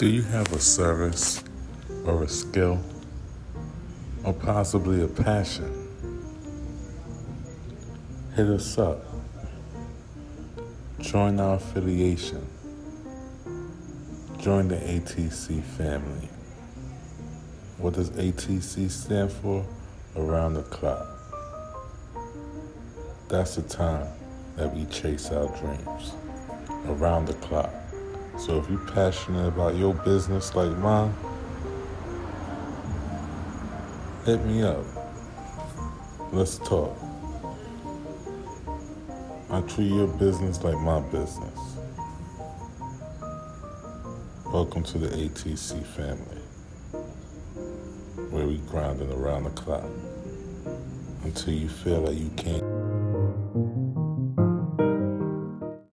Do you have a service or a skill or possibly a passion? Hit us up. Join our affiliation. Join the ATC family. What does ATC stand for? Around the clock. That's the time that we chase our dreams. Around the clock. So if you're passionate about your business like mine, hit me up. Let's talk. I treat your business like my business. Welcome to the ATC family, where we grinding around the clock until you feel like you can't.